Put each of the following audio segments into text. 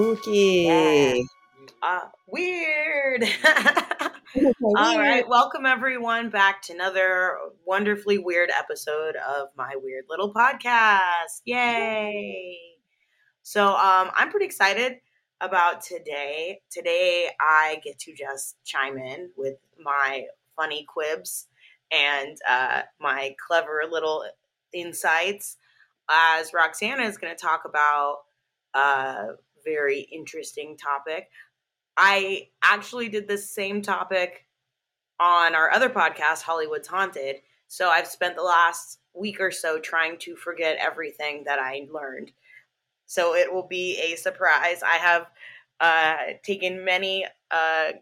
Spooky. Yeah. Uh, weird. All right. Welcome, everyone, back to another wonderfully weird episode of my weird little podcast. Yay. So, um, I'm pretty excited about today. Today, I get to just chime in with my funny quibs and uh, my clever little insights as Roxana is going to talk about a very interesting topic. I actually did the same topic on our other podcast, Hollywood's Haunted. So I've spent the last week or so trying to forget everything that I learned. So it will be a surprise. I have uh, taken many uh,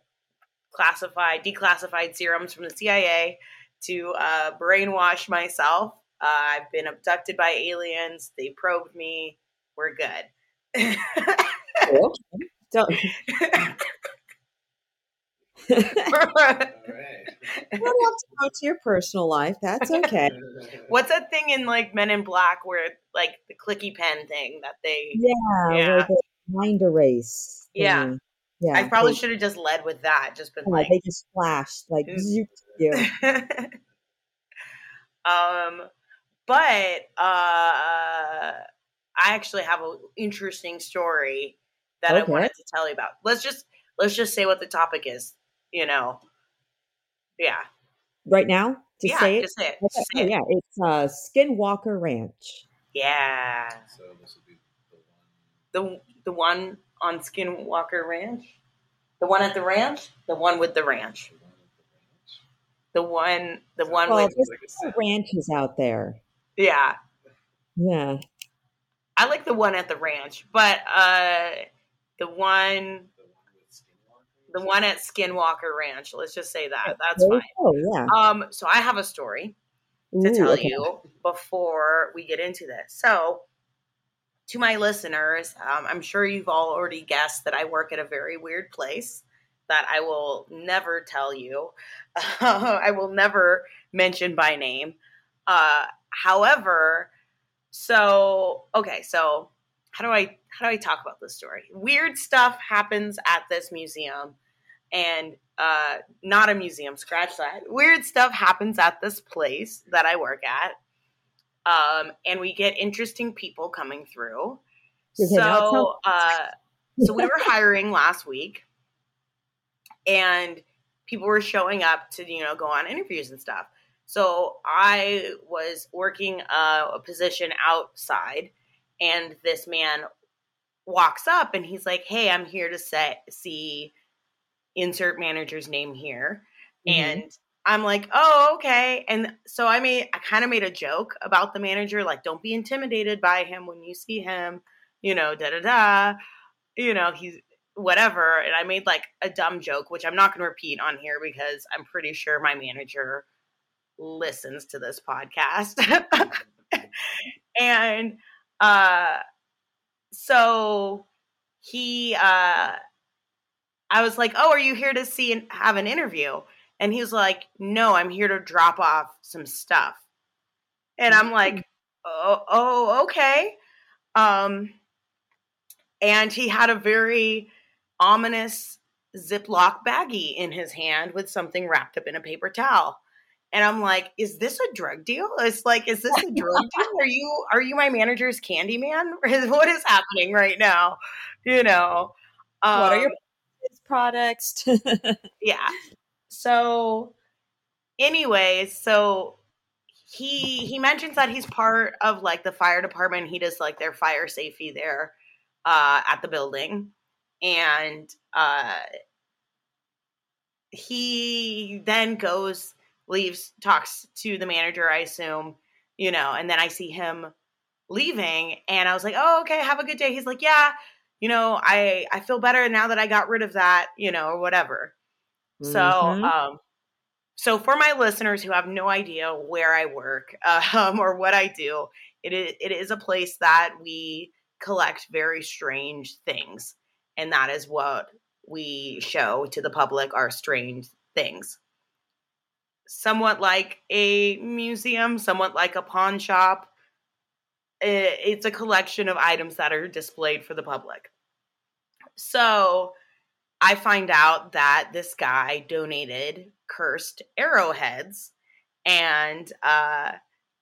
classified, declassified serums from the CIA to uh, brainwash myself. Uh, I've been abducted by aliens. They probed me. We're good. Cool. Don't, All right. you don't have to go to your personal life. That's okay. What's that thing in like Men in Black where like the clicky pen thing that they? Yeah, Yeah. where the mind erase. Yeah. yeah. I probably should have just led with that. Just been yeah, like, they just flashed like Mm. zoop, yeah. um, but uh, I actually have an interesting story that I wanted to tell you about. Let's just let's just say what the topic is. You know, yeah, Right now, to yeah, say it. just say it. Okay, Just say it. yeah, it's uh, Skinwalker Ranch. Yeah, So this would be the one. the the one on Skinwalker Ranch, the one at the ranch, the one with the ranch, The one the one the one Well, with there's like a some set. ranches out there. yeah. Yeah. I like the one at the ranch, but uh, the one The one with Skinwalker. the one at Skinwalker Ranch. Let's just say that. That's fine. go, yeah. Um, so I have a story to Ooh, tell okay. you before we get into this. So, to my listeners, um, I'm sure you've all already guessed that I work at a very weird place that I will never tell you. I will never mention by name. Uh, however, so okay, so how do I how do I talk about this story? Weird stuff happens at this museum, and uh, not a museum. Scratch that. Weird stuff happens at this place that I work at, um, and we get interesting people coming through. So, uh, so we were hiring last week, and people were showing up to you know go on interviews and stuff. So I was working uh, a position outside, and this man walks up and he's like, "Hey, I'm here to set see insert manager's name here," Mhm. and I'm like, "Oh, okay." And so I made I kind of made a joke about the manager, like, "Don't be intimidated by him when you see him," you know, da da da. You know, he's whatever. And I made like a dumb joke, which I'm not going to repeat on here because I'm pretty sure my manager listens to this podcast. and uh so he uh I was like, "Oh, are you here to see and have an interview?" And he was like, "No, I'm here to drop off some stuff." And I'm like, "Oh, oh, okay." Um and he had a very ominous Ziploc baggie in his hand with something wrapped up in a paper towel. And I'm like, is this a drug deal? It's like, is this a drug deal? Are you are you my manager's candy man? What is happening right now? You know. Um, what are your products? yeah. So anyways, so he he mentions that he's part of like the fire department. He does like their fire safety there uh at the building. And uh he then goes, leaves, talks to the manager, I assume, you know, and then I see him leaving and I was like, "Oh, okay, have a good day." He's like, "Yeah, you know, I I feel better now that I got rid of that, you know, or whatever." So, Mhm. um, so for my listeners who have no idea where I work um, or what I do, it is it is a place that we collect very strange things, and that is what we show to the public are strange things. Somewhat like a museum, somewhat like a pawn shop. It's a collection of items that are displayed for the public. so I find out that this guy donated cursed arrowheads and uh,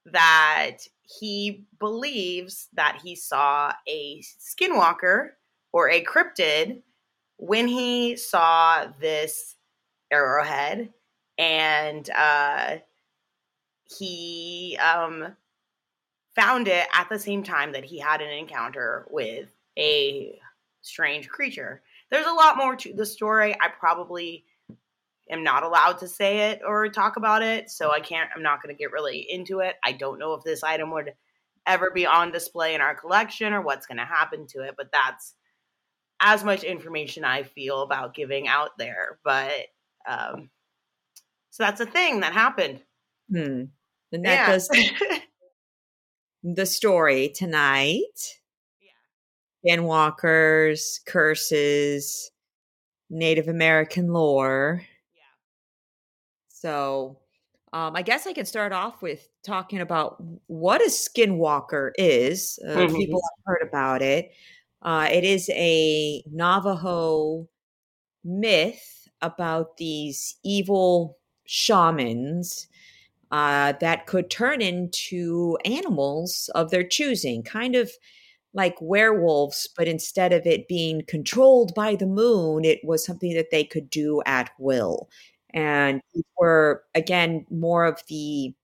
that he believes that he saw a skinwalker or a cryptid when he saw this arrowhead and uh, he um, found it at the same time that he had an encounter with a strange creature. There's a lot more to the story. I probably am not allowed to say it or talk about it, so I can't. I'm not going to get really into it. I don't know if this item would ever be on display in our collection or what's going to happen to it, but that's as much information I feel about giving out there. But um, so that's a thing that happened. Hmm. And that yeah. does the story tonight. Yeah. Skinwalkers, curses, Native American lore. Yeah. So um, I guess I can start off with talking about what a skinwalker is. Uh, mm-hmm. People have heard about it. Uh, it is a Navajo myth about these evil shamans uh, that could turn into animals of their choosing, kind of like werewolves, but instead of it being controlled by the moon, it was something that they could do at will. And were, again, more of the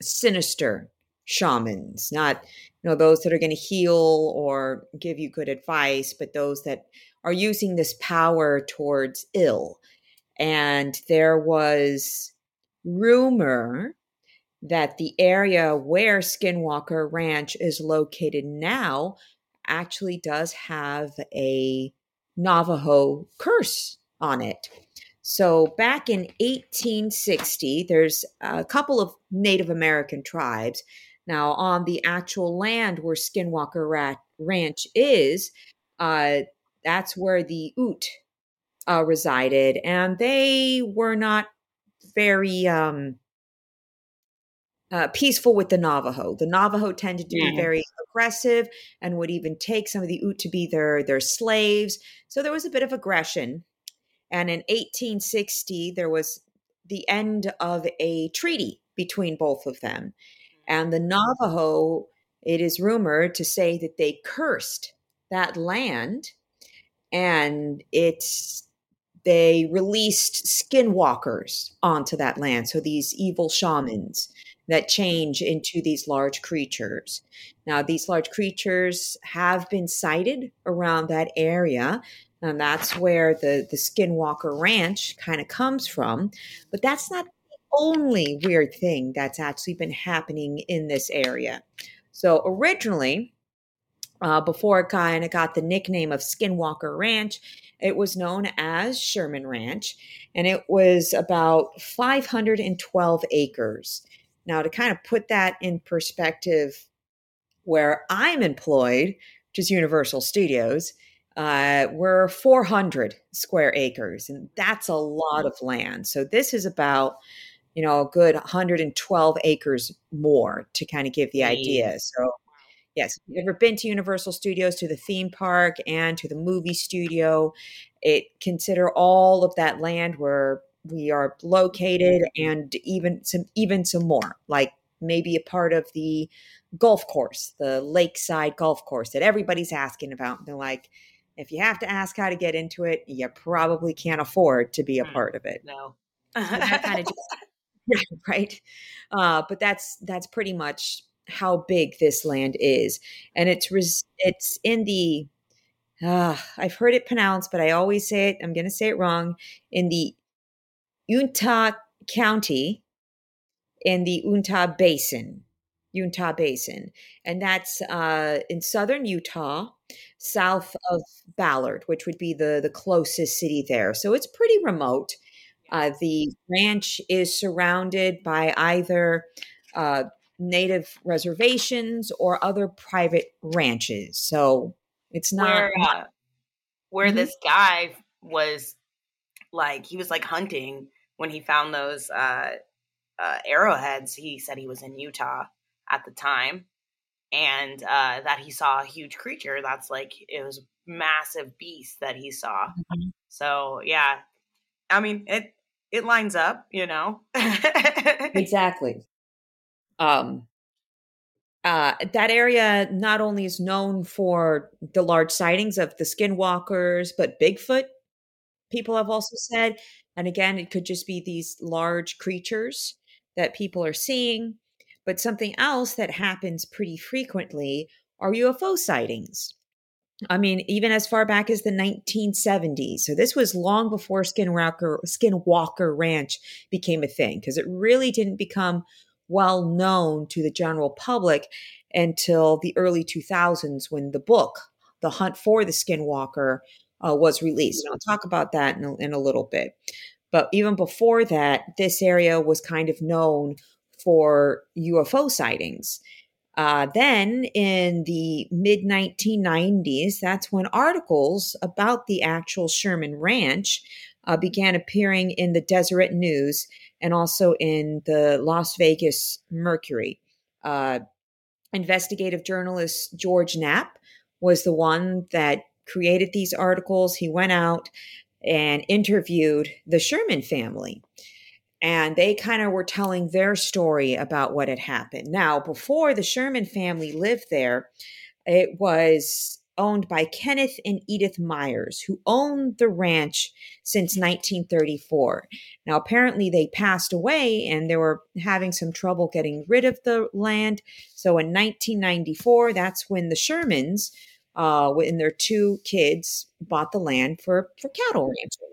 sinister shamans, not you know those that are going to heal or give you good advice, but those that are using this power towards ill. And there was rumor that the area where Skinwalker Ranch is located now actually does have a Navajo curse on it. So back in 1860, there's a couple of Native American tribes. Now, on the actual land where Skinwalker Ranch is, uh, that's where the Ute uh, resided, and they were not very um, uh, peaceful with the Navajo. The Navajo tended to yeah. be very aggressive and would even take some of the Ute to be their their slaves. So there was a bit of aggression. And in 1860, there was the end of a treaty between both of them. And the Navajo, it is rumored to say that they cursed that land and it's they released skinwalkers onto that land. So these evil shamans that change into these large creatures. Now, these large creatures have been sighted around that area. And that's where the, the Skinwalker Ranch kind of comes from. But that's not the only weird thing that's actually been happening in this area. So originally, uh, before it kind of got the nickname of Skinwalker Ranch, it was known as Sherman Ranch, and it was about 512 acres. Now, to kind of put that in perspective, where I'm employed, which is Universal Studios, uh, we're 400 square acres, and that's a lot of land. So this is about, you know, a good 112 acres more to kind of give the idea. So Yes, if you've ever been to Universal Studios, to the theme park, and to the movie studio, it consider all of that land where we are located, and even some even some more, like maybe a part of the golf course, the lakeside golf course that everybody's asking about. They're like, if you have to ask how to get into it, you probably can't afford to be a hmm, part of it. No, so kind of just, right. Uh, but that's that's pretty much how big this land is, and it's res- it's in the. Uh, I've heard it pronounced, but I always say it. I'm going to say it wrong. In the Uintah County, in the Uintah Basin, Uintah Basin, and that's uh, in southern Utah, south of Ballard, which would be the the closest city there. So it's pretty remote. Uh, the ranch is surrounded by either uh, native reservations or other private ranches. So it's not where, uh, where mm-hmm. this guy was like he was like hunting when he found those uh, uh, arrowheads. He said he was in Utah at the time, and uh, that he saw a huge creature that's like it was massive beast that he saw. Mm-hmm. So yeah, I mean it it lines up, you know. exactly. Um, uh, that area not only is known for the large sightings of the skinwalkers, but Bigfoot. People have also said, and again, it could just be these large creatures that people are seeing. But something else that happens pretty frequently are UFO sightings. I mean, even as far back as the 1970s. So this was long before Skinwalker, Skinwalker Ranch became a thing because it really didn't become well known to the general public until the early 2000s when the book, The Hunt for the Skinwalker, uh, was released. And I'll talk about that in a, in a little bit. But even before that, this area was kind of known for UFO sightings. Uh, then in the mid 1990s, that's when articles about the actual Sherman Ranch uh, began appearing in the Deseret News and also in the Las Vegas Mercury. Uh, investigative journalist George Knapp was the one that created these articles. He went out and interviewed the Sherman family and they kind of were telling their story about what had happened. Now, before the Sherman family lived there, it was owned by Kenneth and Edith Myers, who owned the ranch since 1934. Now, apparently, they passed away and they were having some trouble getting rid of the land. So, in 1994, that's when the Shermans, uh, and their two kids, bought the land for, for cattle ranching.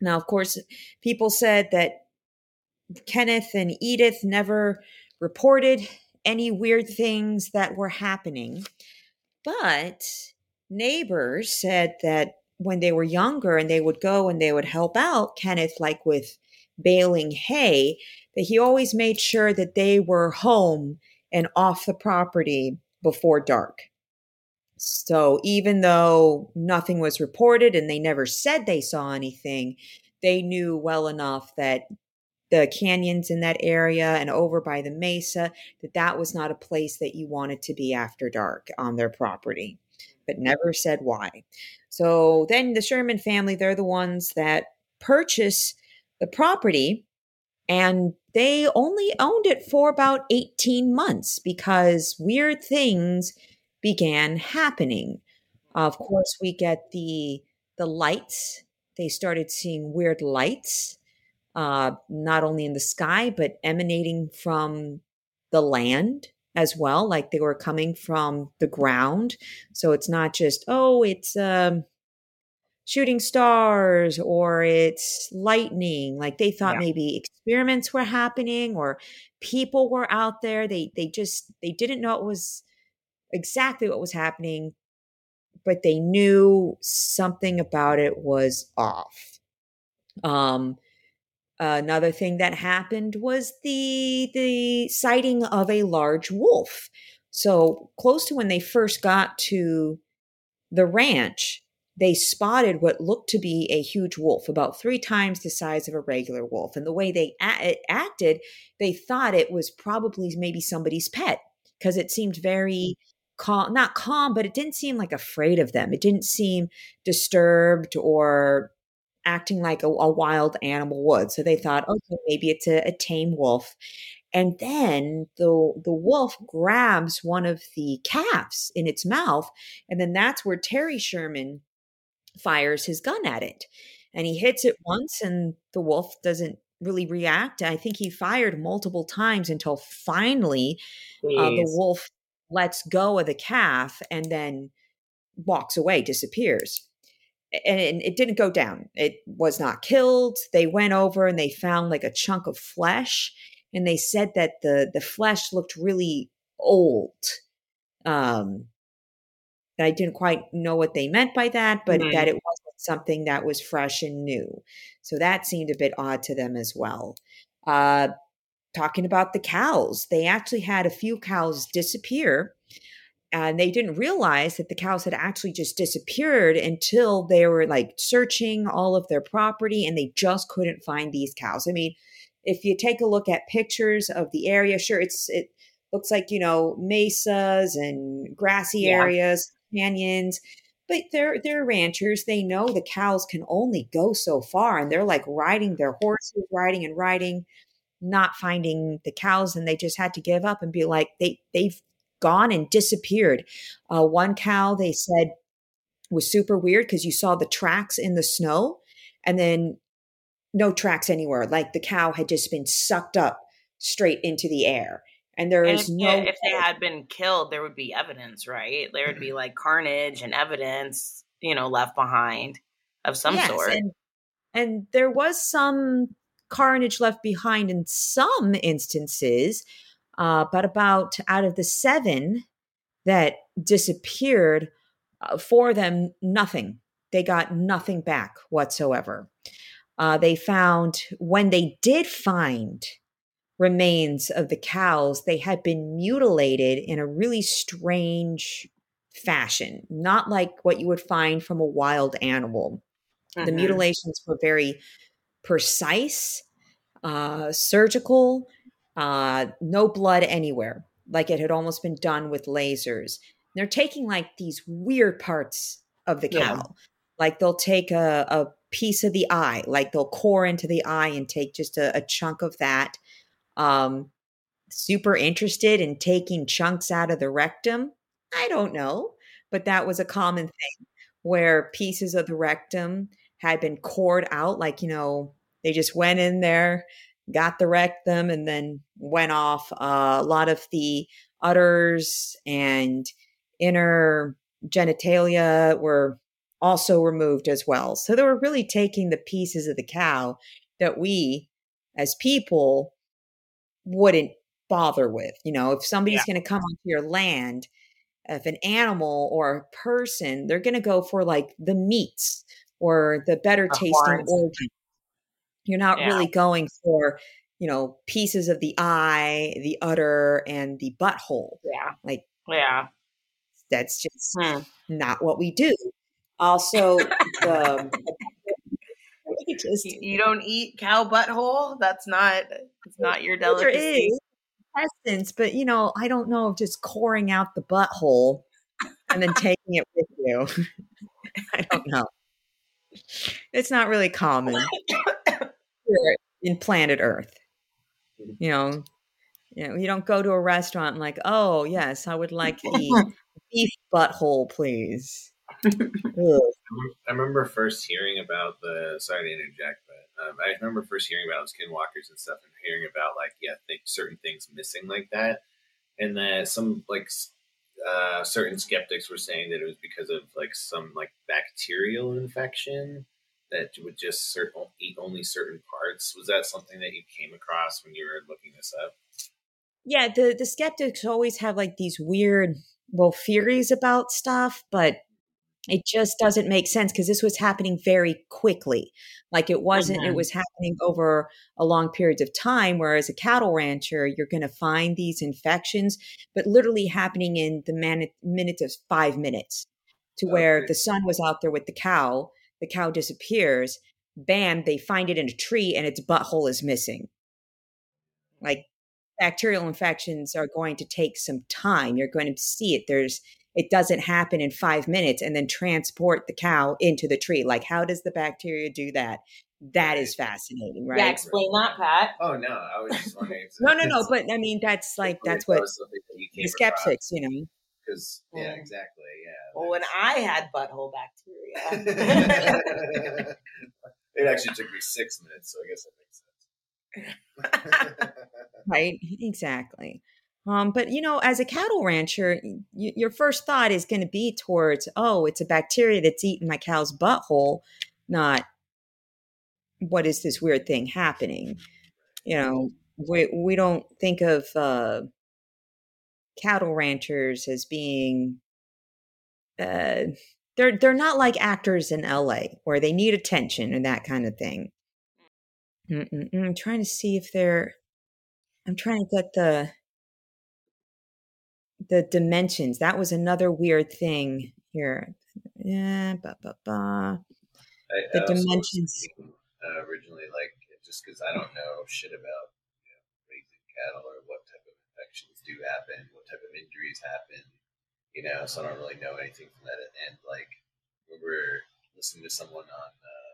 Now, of course, people said that Kenneth and Edith never reported any weird things that were happening. But neighbors said that when they were younger and they would go and they would help out Kenneth, like with baling hay, that he always made sure that they were home and off the property before dark. So even though nothing was reported and they never said they saw anything, they knew well enough that the canyons in that area and over by the mesa that that was not a place that you wanted to be after dark on their property but never said why. So then the sherman family they're the ones that purchase the property and they only owned it for about 18 months because weird things began happening. Of course we get the the lights. They started seeing weird lights uh, not only in the sky, but emanating from the land as well. Like they were coming from the ground. So it's not just, oh, it's um, shooting stars or it's lightning. Like they thought yeah. maybe experiments were happening or people were out there. They, they just, they didn't know it was exactly what was happening, but they knew something about it was off. Um, Another thing that happened was the the sighting of a large wolf. So close to when they first got to the ranch, they spotted what looked to be a huge wolf, about three times the size of a regular wolf. And the way they a- acted, they thought it was probably maybe somebody's pet because it seemed very calm, not calm, but it didn't seem like afraid of them. It didn't seem disturbed or acting like a, a wild animal would. So they thought, okay, maybe it's a, a tame wolf. And then the the wolf grabs one of the calves in its mouth, and then that's where Terry Sherman fires his gun at it. And he hits it once, and the wolf doesn't really react. I think he fired multiple times until finally uh, the wolf lets go of the calf and then walks away, disappears and it didn't go down. It was not killed. They went over and they found like a chunk of flesh, and they said that the the flesh looked really old. Um, I didn't quite know what they meant by that, but that it wasn't something that was fresh and new. So that seemed a bit odd to them as well. Uh, talking about the cows, they actually had a few cows disappear and they didn't realize that the cows had actually just disappeared until they were like searching all of their property and they just couldn't find these cows. I mean, if you take a look at pictures of the area, sure, it's it looks like you know mesas and grassy Yeah. areas, canyons. But they're they're ranchers. They know the cows can only go so far, and they're like riding their horses, riding and riding, not finding the cows, and they just had to give up and be like they they've gone and disappeared. Uh, one cow they said was super weird because you saw the tracks in the snow, and then no tracks anywhere. Like the cow had just been sucked up straight into the air. And there And is if, no if they had been killed, there would be evidence, right? There would be like carnage and evidence, you know, left behind of some Yes, sort. And, and there was some carnage left behind in some instances, uh, but about out of the seven that disappeared, uh, four of them, nothing. They got nothing back whatsoever. Uh, they found, when they did find remains of the cows, they had been mutilated in a really strange fashion, not like what you would find from a wild animal. The Mhm. mutilations were very precise, uh, surgical, uh, no blood anywhere, like it had almost been done with lasers. They're taking like these weird parts of the Yeah. cow. Like they'll take a, a piece of the eye, like they'll core into the eye and take just a, a chunk of that. Um, super interested in taking chunks out of the rectum. I don't know, but that was a common thing where pieces of the rectum had been cored out. Like, you know, they just went in there, got the rectum, and then went off. Uh, a lot of the udders and inner genitalia were also removed as well. So they were really taking the pieces of the cow that we as people wouldn't bother with. You know, if somebody's Yeah. going to come onto your land, if an animal or a person, they're going to go for like the meats or the better tasting organs. You're not Yeah. really going for, you know, pieces of the eye, the udder, and the butthole. Yeah. Like Yeah. that's just Hmm. not what we do. Also, the just You, don't eat cow butthole? That's not it's not your delicacy. essence, but you know, I don't know just coring out the butthole and then taking it with you. I don't know. It's not really common here in planet Earth. You know, you know, you don't go to a restaurant and like, oh yes, I would like the beef butthole, please. I remember first hearing about the. Sorry to interject, but um, I remember first hearing about skinwalkers and stuff, and hearing about like yeah, th- certain things missing like that, and that some like uh, certain skeptics were saying that it was because of like some like bacterial infection that would just certain eat only certain parts. Was that something that you came across when you were looking this up? Yeah, the the skeptics always have like these weird well theories about stuff, but it just doesn't make sense because this was happening very quickly. Like it wasn't, it Mhm. was happening over a long period of time. Whereas a cattle rancher, you're going to find these infections, but literally happening in the man- minutes of five minutes to where the son was out there with the cow, the cow disappears, bam, they find it in a tree and its butthole is missing. Like bacterial infections are going to take some time. You're going to see it. There's it doesn't happen in five minutes and then transport the cow into the tree. Like, how does the bacteria do that? That is fascinating, right? Yeah, explain that, Pat. Oh no, I was just wondering. No, no, no. But I mean, that's like that's what that you the came skeptics, you know. Because yeah, Mm. exactly. Yeah. Well, when I had butthole bacteria. it actually took me six minutes, so I guess that makes sense. Right? Exactly. Um, but you know, as a cattle rancher, y- your first thought is going to be towards, oh, it's a bacteria that's eating my cow's butthole, not what is this weird thing happening. You know, we we don't think of uh, cattle ranchers as being. Uh, they're they're not like actors in L.A. where they need attention and that kind of thing. Mm-mm-mm. I'm trying to see if they're. I'm trying to get the the dimensions. That was another weird thing here. Yeah, ba ba ba. I, The I dimensions. thinking, uh, originally, like just because I don't know shit about you know, raising cattle or what type of infections do happen, what type of injuries happen, you know. So I don't really know anything from that. And like, we were listening to someone on. Uh,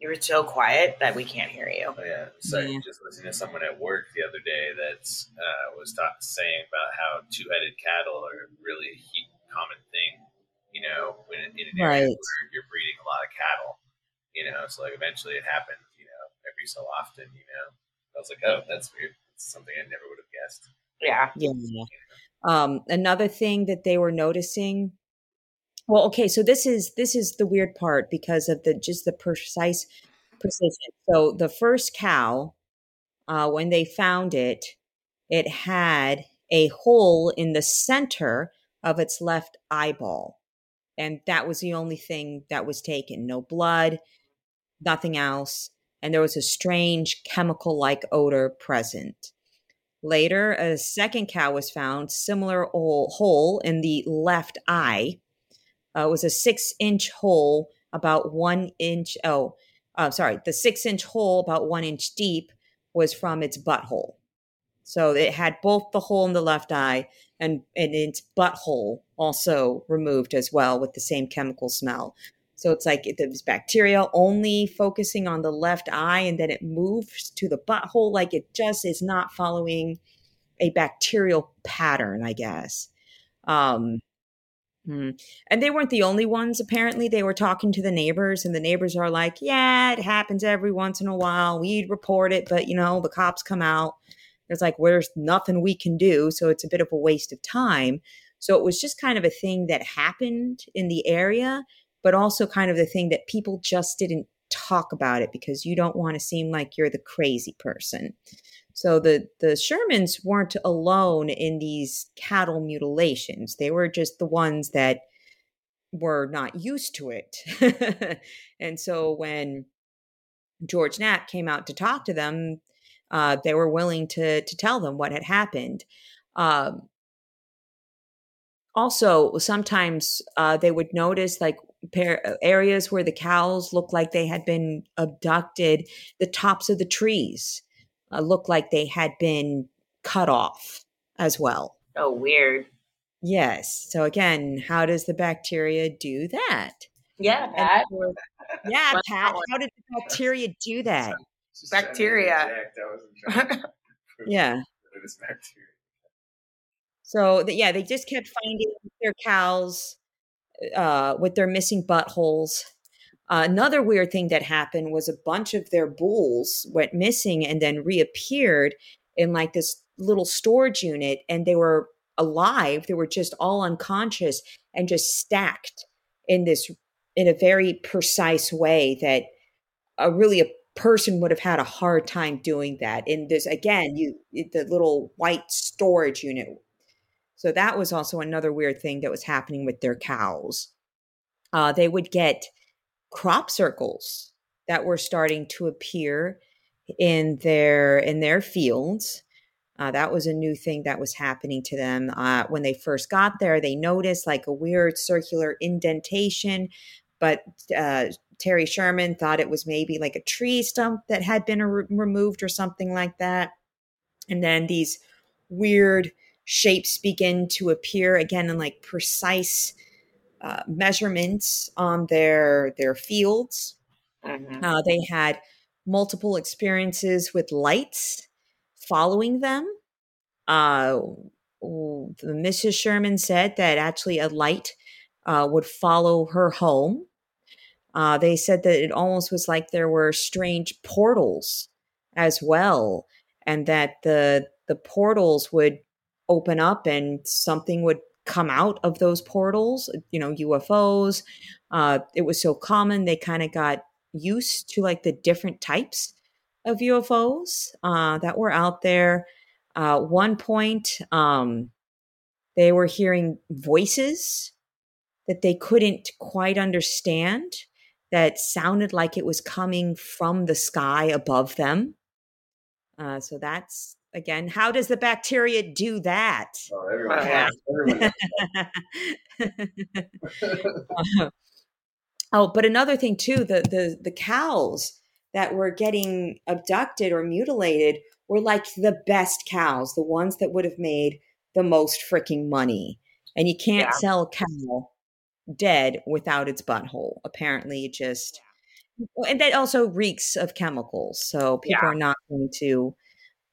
you were so quiet that we can't hear you. Oh yeah, so yeah. just listening to someone at work the other day that uh, was talk, saying about how two-headed cattle are really a common thing. You know, when in an area right. where you're breeding a lot of cattle, you know, so like eventually it happens. You know, every so often. You know, I was like, oh, that's weird. It's something I never would have guessed. Yeah. Yeah. Um, another thing that they were noticing well okay so this is this is the weird part because of the just the precise precision so the first cow uh, when they found it it had a hole in the center of its left eyeball and that was the only thing that was taken no blood nothing else and there was a strange chemical like odor present later a second cow was found similar hole in the left eye uh, was a six inch hole about one inch. Oh, uh, sorry. The six inch hole, about one inch deep, was from its butthole. So it had both the hole in the left eye and, and its butthole also removed as well with the same chemical smell. So it's like it there's bacteria only focusing on the left eye and then it moves to the butthole. Like it just is not following a bacterial pattern, I guess. Um, Hmm. And they weren't the only ones, apparently. They were talking to the neighbors, and the neighbors are like, Yeah, it happens every once in a while. We'd report it, but you know, the cops come out. There's like, There's nothing we can do. So it's a bit of a waste of time. So it was just kind of a thing that happened in the area, but also kind of the thing that people just didn't talk about it because you don't want to seem like you're the crazy person. So the the Shermans weren't alone in these cattle mutilations. They were just the ones that were not used to it. and so when George Knapp came out to talk to them, uh, they were willing to to tell them what had happened. Um, also, sometimes uh, they would notice like areas where the cows looked like they had been abducted, the tops of the trees uh, looked like they had been cut off as well. Oh, weird. Yes. So again, how does the bacteria do that? Yeah, Pat. yeah, Pat. How did the bacteria do that? Bacteria. yeah. So the, yeah, they just kept finding their cows uh, with their missing buttholes. Uh, another weird thing that happened was a bunch of their bulls went missing and then reappeared in like this little storage unit and they were alive. They were just all unconscious and just stacked in this in a very precise way that a really a person would have had a hard time doing that in this again you the little white storage unit so that was also another weird thing that was happening with their cows uh, they would get crop circles that were starting to appear in their in their fields. Uh, that was a new thing that was happening to them uh, when they first got there. They noticed like a weird circular indentation, but uh, Terry Sherman thought it was maybe like a tree stump that had been re- removed or something like that. And then these weird shapes begin to appear again in like precise uh, measurements on their their fields. Mm-hmm. Uh, they had multiple experiences with lights following them. Uh, Mrs. Sherman said that actually a light uh, would follow her home. Uh, they said that it almost was like there were strange portals as well, and that the the portals would open up and something would come out of those portals, you know, UFOs. Uh, it was so common, they kind of got used to like the different types of UFOs uh, that were out there. Uh, one point, um, they were hearing voices that they couldn't quite understand that sounded like it was coming from the sky above them. Uh, so that's again how does the bacteria do that oh, everyone, everyone. Uh, oh but another thing too the the the cows that were getting abducted or mutilated were like the best cows, the ones that would have made the most freaking money. And you can't yeah. sell a cow dead without its butthole. Apparently, it just and that also reeks of chemicals. So people yeah. are not going to.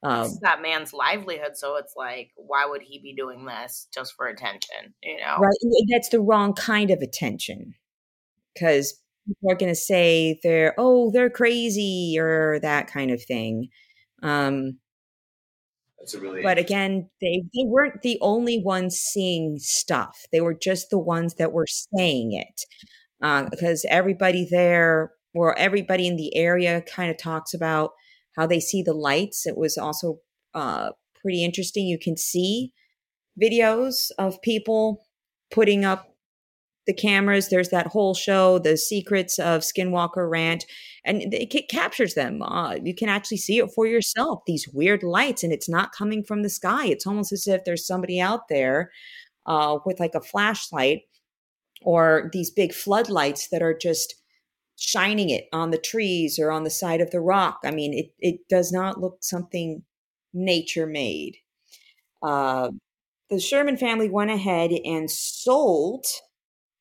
Um, it's that man's livelihood, so it's like, why would he be doing this just for attention? You know, right? That's the wrong kind of attention because people are going to say they're oh they're crazy or that kind of thing. Um, That's a really but again, they they weren't the only ones seeing stuff. They were just the ones that were saying it uh, because everybody there or everybody in the area kind of talks about how they see the lights. It was also uh, pretty interesting. You can see videos of people putting up the cameras. There's that whole show, The Secrets of Skinwalker Ranch, and it captures them. Uh, you can actually see it for yourself, these weird lights, and it's not coming from the sky. It's almost as if there's somebody out there uh, with like a flashlight or these big floodlights that are just shining it on the trees or on the side of the rock. I mean, it, it does not look something nature made. Uh, the Sherman family went ahead and sold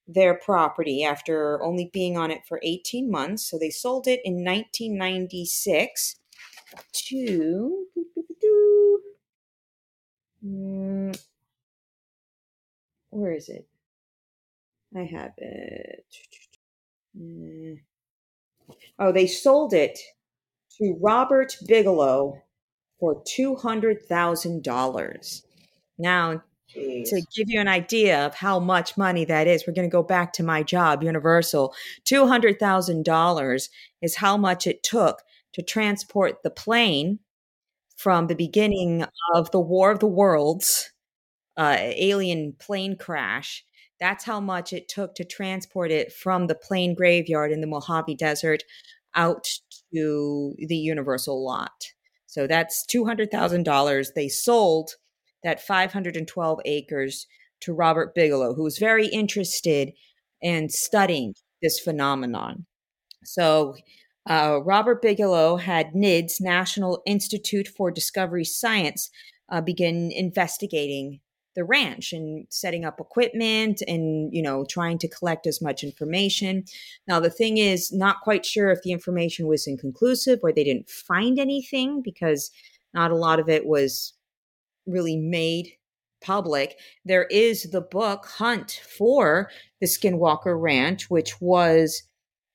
their property after only being on it for 18 months. So they sold it in 1996 to. Mm, where is it? I have it. Mm. Oh, they sold it to Robert Bigelow for $200,000. Now, Jeez. to give you an idea of how much money that is, we're going to go back to my job, Universal. $200,000 is how much it took to transport the plane from the beginning of the War of the Worlds, uh, alien plane crash. That's how much it took to transport it from the plane graveyard in the Mojave Desert out to the Universal lot. So that's $200,000. They sold that 512 acres to Robert Bigelow, who was very interested in studying this phenomenon. So, uh, Robert Bigelow had NIDS, National Institute for Discovery Science, uh, begin investigating the ranch and setting up equipment and you know trying to collect as much information now the thing is not quite sure if the information was inconclusive or they didn't find anything because not a lot of it was really made public. There is the book Hunt for the Skinwalker Ranch, which was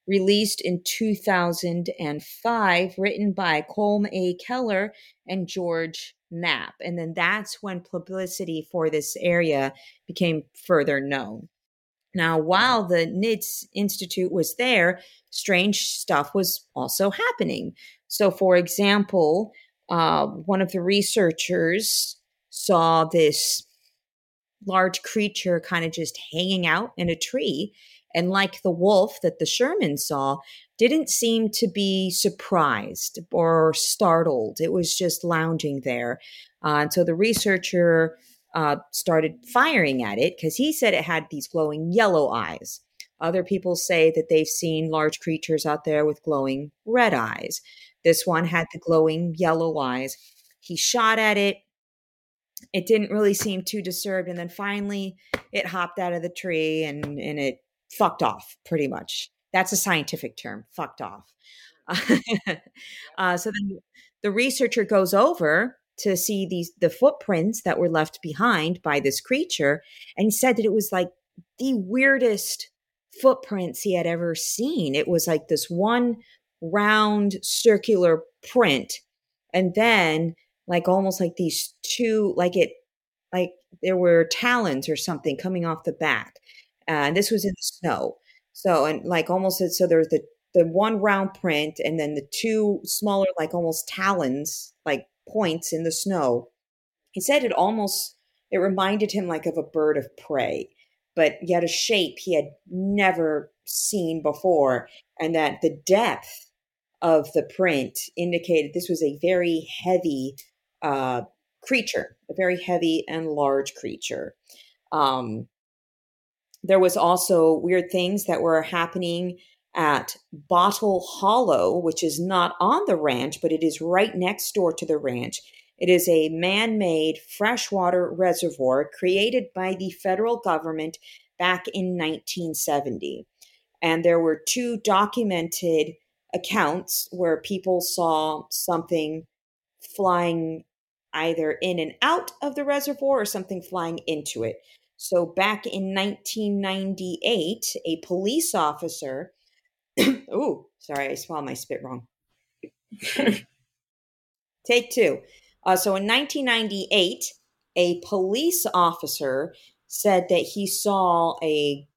released in 2005, written by Colm A. Kelleher and George Knapp. And then that's when publicity for this area became further known. Now, while the NIDS Institute was there, strange stuff was also happening. So, for example, uh, one of the researchers saw this large creature kind of just hanging out in a tree. And like the wolf that the Sherman saw, didn't seem to be surprised or startled. It was just lounging there. Uh, and so the researcher uh, started firing at it because he said it had these glowing yellow eyes. Other people say that they've seen large creatures out there with glowing red eyes. This one had the glowing yellow eyes. He shot at it, it didn't really seem too disturbed. And then finally, it hopped out of the tree and, and it fucked off pretty much. That's a scientific term, fucked off. uh, so then the researcher goes over to see these the footprints that were left behind by this creature, and he said that it was like the weirdest footprints he had ever seen. It was like this one round circular print, and then like almost like these two, like it, like there were talons or something coming off the back. And this was in the snow. So, and like almost, so there's the, the one round print and then the two smaller, like almost talons, like points in the snow. He said it almost, it reminded him like of a bird of prey, but yet a shape he had never seen before. And that the depth of the print indicated this was a very heavy uh, creature, a very heavy and large creature. Um, there was also weird things that were happening at Bottle Hollow, which is not on the ranch, but it is right next door to the ranch. It is a man made freshwater reservoir created by the federal government back in 1970. And there were two documented accounts where people saw something flying either in and out of the reservoir or something flying into it. So back in 1998, a police officer, oh, sorry, I swallowed my spit wrong. Take two. Uh, so in 1998, a police officer said that he saw a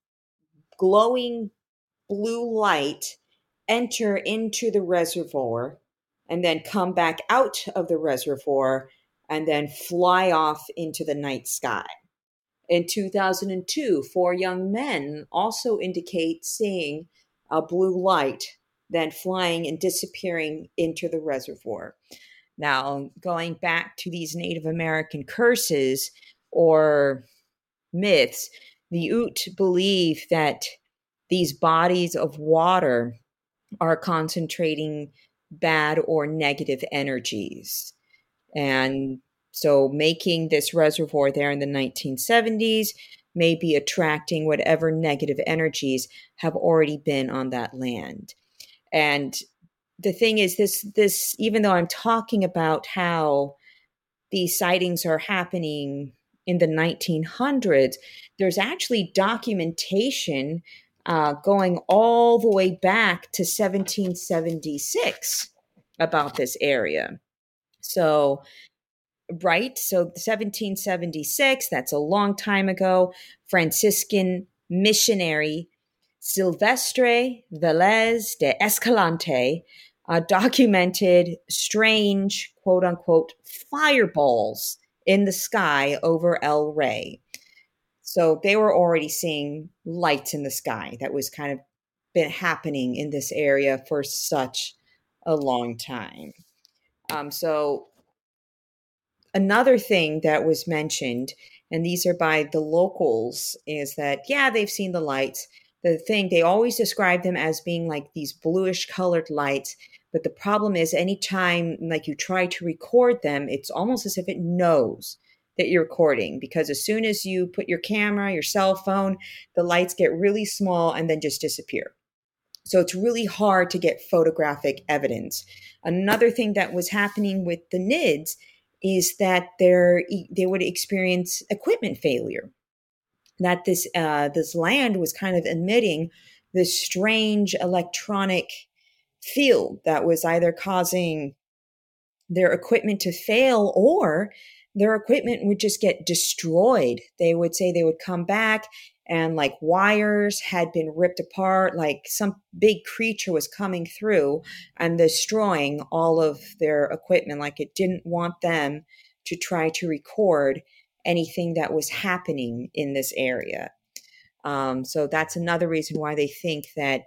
glowing blue light enter into the reservoir and then come back out of the reservoir and then fly off into the night sky. In 2002, four young men also indicate seeing a blue light, then flying and disappearing into the reservoir. Now, going back to these Native American curses or myths, the Ute believe that these bodies of water are concentrating bad or negative energies. And so making this reservoir there in the 1970s may be attracting whatever negative energies have already been on that land. And the thing is this this even though I'm talking about how these sightings are happening in the 1900s, there's actually documentation uh, going all the way back to 1776 about this area. So, right, so 1776, that's a long time ago, Franciscan missionary Silvestre Velez de Escalante uh, documented strange, quote unquote, fireballs in the sky over El Rey. So they were already seeing lights in the sky. That was kind of been happening in this area for such a long time. Um, so another thing that was mentioned, and these are by the locals, is that yeah, they've seen the lights. The thing they always describe them as being like these bluish colored lights, but the problem is anytime like you try to record them, it's almost as if it knows that you're recording because as soon as you put your camera, your cell phone, the lights get really small and then just disappear. So it's really hard to get photographic evidence. Another thing that was happening with the NIDS is that they they would experience equipment failure. That this uh, this land was kind of emitting this strange electronic field that was either causing their equipment to fail or their equipment would just get destroyed. They would say they would come back and like wires had been ripped apart, like some big creature was coming through and destroying all of their equipment. Like it didn't want them to try to record anything that was happening in this area. Um, so that's another reason why they think that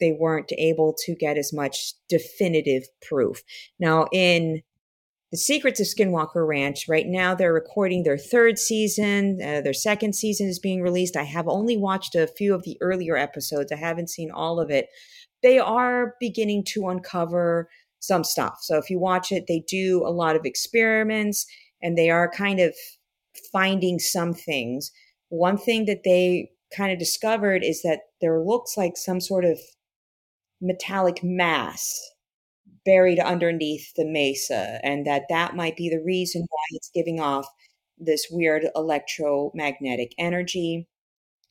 they weren't able to get as much definitive proof. Now, in the Secrets of Skinwalker Ranch. Right now, they're recording their third season. Uh, their second season is being released. I have only watched a few of the earlier episodes, I haven't seen all of it. They are beginning to uncover some stuff. So if you watch it, they do a lot of experiments and they are kind of finding some things. One thing that they kind of discovered is that there looks like some sort of metallic mass buried underneath the mesa and that that might be the reason why it's giving off this weird electromagnetic energy.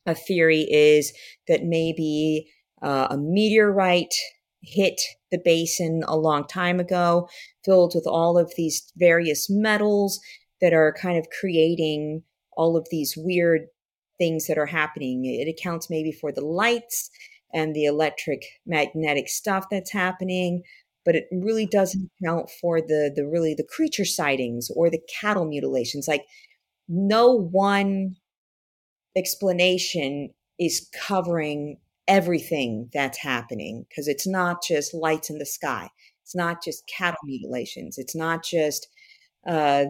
A theory is that maybe uh, a meteorite hit the basin a long time ago, filled with all of these various metals that are kind of creating all of these weird things that are happening. It accounts maybe for the lights and the electric magnetic stuff that's happening but it really doesn't account for the the really the creature sightings or the cattle mutilations like no one explanation is covering everything that's happening because it's not just lights in the sky. It's not just cattle mutilations. It's not just uh,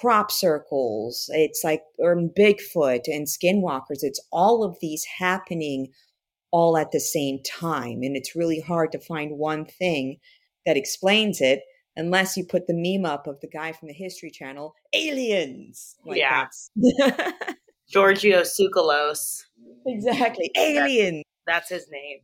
crop circles. It's like or bigfoot and skinwalkers. It's all of these happening all at the same time. And it's really hard to find one thing that explains it unless you put the meme up of the guy from the History Channel, aliens. Like yeah. Giorgio Tsoukalos. Exactly. Alien. That's his name.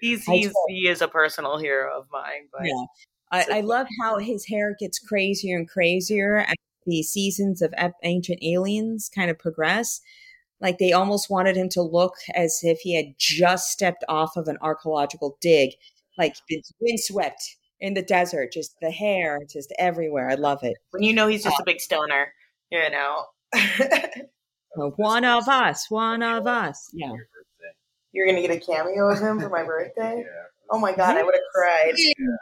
he's he's he is a personal hero of mine. But yeah. I, I love how his hair gets crazier and crazier as the seasons of Ancient Aliens kind of progress. Like they almost wanted him to look as if he had just stepped off of an archaeological dig, like been windswept in the desert, just the hair just everywhere. I love it. When you know he's just uh, a big stoner, you know. one of us, one of us. Yeah. You're gonna get a cameo of him for my birthday. yeah. Oh my god, yes. I would have cried.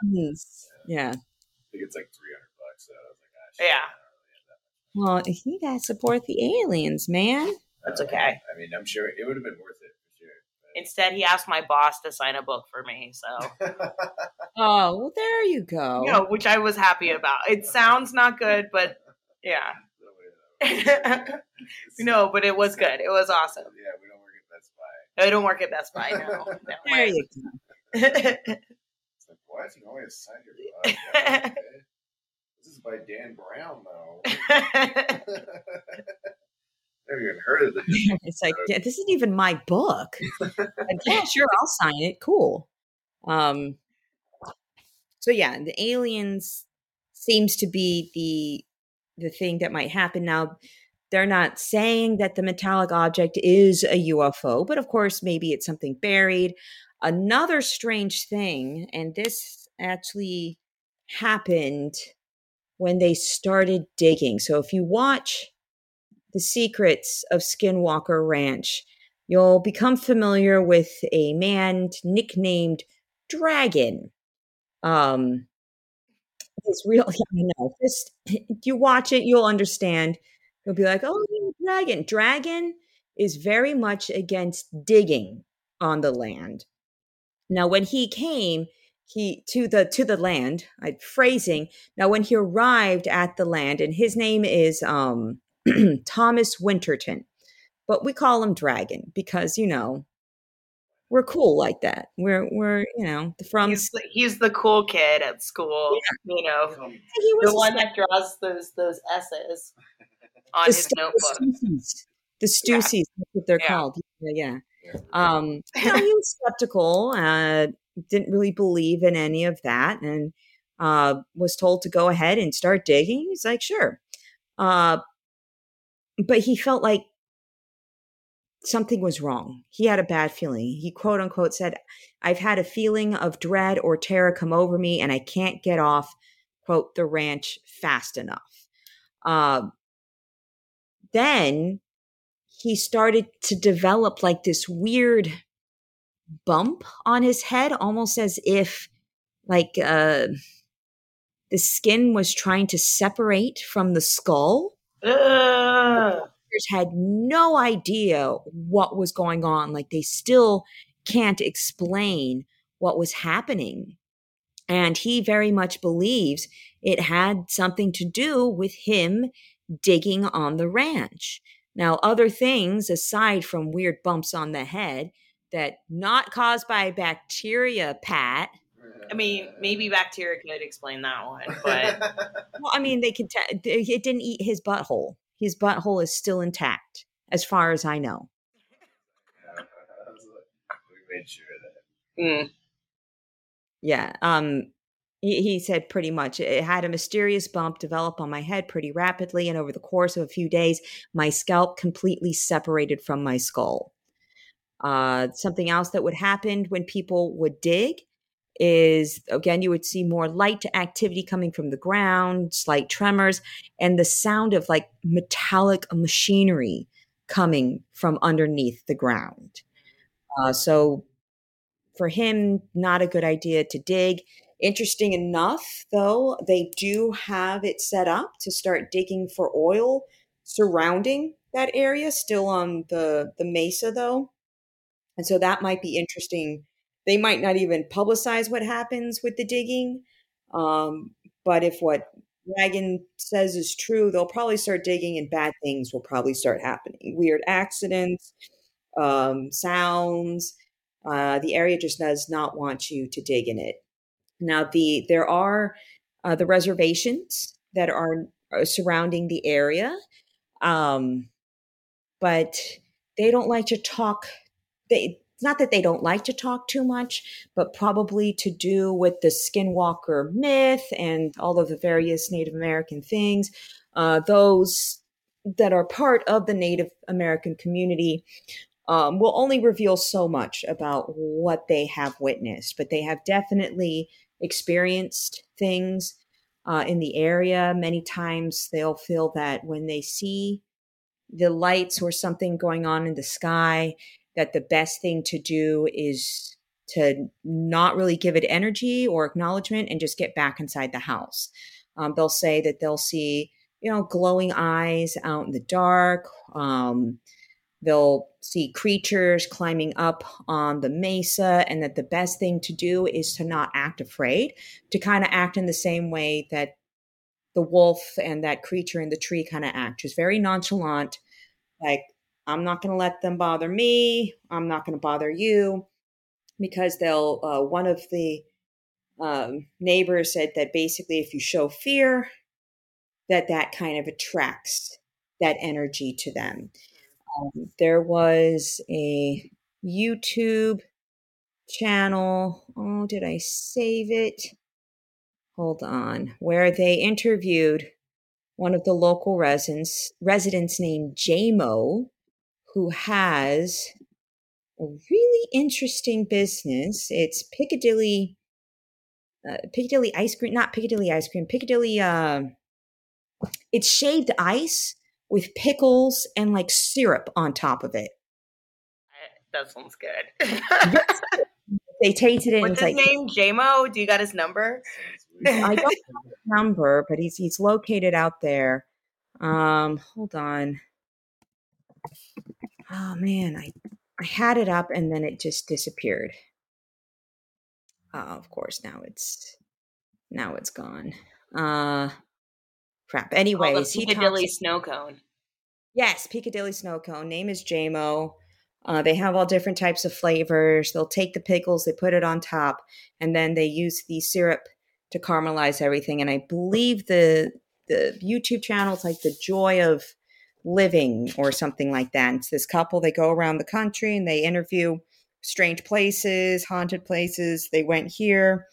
Yes. Yeah. I think it's like three hundred bucks. So I was like, gosh, yeah. Well, you gotta support the aliens, man. That's okay. I mean, I'm sure it would have been worth it for sure. But... Instead, he asked my boss to sign a book for me. So. oh well, there you go. You know, which I was happy about. It sounds not good, but yeah. no, but it was good. It was awesome. Yeah, we don't work at Best Buy. I don't work at Best Buy. No, no there you go. it's like, why is he always sign your book? This is by Dan Brown, though. Never even heard of this. it's like, yeah, this isn't even my book. yeah, sure, I'll sign it. Cool. Um. So yeah, the aliens seems to be the the thing that might happen now. They're not saying that the metallic object is a UFO, but of course, maybe it's something buried. Another strange thing, and this actually happened when they started digging. So if you watch the secrets of Skinwalker Ranch, you'll become familiar with a man nicknamed Dragon. Um, real, yeah, I know. Just you watch it, you'll understand. You'll be like, "Oh, Dragon." Dragon is very much against digging on the land. Now, when he came, he to the to the land. I phrasing. Now, when he arrived at the land, and his name is um Thomas Winterton, but we call him Dragon because you know we're cool like that. We're we're you know from he's the, he's the cool kid at school. Yeah. You know, he was the one that draws those those S's on the his stu- notebook. The Stussies, yeah. that's what they're yeah. called. Yeah, yeah. Um, you know, he was skeptical. Uh, didn't really believe in any of that, and uh, was told to go ahead and start digging. He's like, sure. Uh, but he felt like something was wrong. He had a bad feeling. He quote unquote said, I've had a feeling of dread or terror come over me and I can't get off, quote, the ranch fast enough. Uh, then he started to develop like this weird bump on his head, almost as if like uh, the skin was trying to separate from the skull. Uh. Had no idea what was going on. Like they still can't explain what was happening. And he very much believes it had something to do with him digging on the ranch. Now, other things aside from weird bumps on the head that not caused by bacteria, Pat. I mean, maybe bacteria could explain that one, but well, I mean, they can. T- it didn't eat his butthole. His butthole is still intact, as far as I know. we made sure that. Mm. Yeah. Um. He, he said pretty much it had a mysterious bump develop on my head pretty rapidly, and over the course of a few days, my scalp completely separated from my skull. Uh, something else that would happen when people would dig is again, you would see more light activity coming from the ground, slight tremors, and the sound of like metallic machinery coming from underneath the ground. Uh, so, for him, not a good idea to dig. Interesting enough, though, they do have it set up to start digging for oil surrounding that area, still on the, the mesa, though. And so that might be interesting. They might not even publicize what happens with the digging. Um, but if what Dragon says is true, they'll probably start digging and bad things will probably start happening. Weird accidents, um, sounds. Uh, the area just does not want you to dig in it. Now, the there are uh, the reservations that are, are surrounding the area, um, but they don't like to talk. They it's not that they don't like to talk too much, but probably to do with the skinwalker myth and all of the various Native American things. Uh, those that are part of the Native American community um, will only reveal so much about what they have witnessed, but they have definitely experienced things uh, in the area. Many times they'll feel that when they see the lights or something going on in the sky, that the best thing to do is to not really give it energy or acknowledgement and just get back inside the house. Um, they'll say that they'll see, you know, glowing eyes out in the dark. Um, they'll see creatures climbing up on the mesa, and that the best thing to do is to not act afraid, to kind of act in the same way that the wolf and that creature in the tree kind of act, just very nonchalant, like I'm not going to let them bother me. I'm not going to bother you because they'll, uh, one of the um, neighbors said that basically if you show fear, that that kind of attracts that energy to them. Um, there was a YouTube channel. Oh, did I save it? Hold on. Where they interviewed one of the local residents, residents named JMO, who has a really interesting business. It's Piccadilly, uh, Piccadilly ice cream, not Piccadilly ice cream, Piccadilly. Uh, it's shaved ice with pickles and like syrup on top of it. That sounds good. they tasted it. What's his like, name? JMO. Do you got his number? I don't have his number, but he's he's located out there. Um, hold on oh man, I I had it up and then it just disappeared. Uh, of course, now it's now it's gone. Uh crap. Anyways, oh, Piccadilly talks, snow cone. Yes, Piccadilly snow cone. Name is JMO. Uh, they have all different types of flavors. They'll take the pickles, they put it on top, and then they use the syrup to caramelize everything. And I believe the the YouTube channel is like the joy of living or something like that. It's this couple, they go around the country and they interview strange places, haunted places. They went here.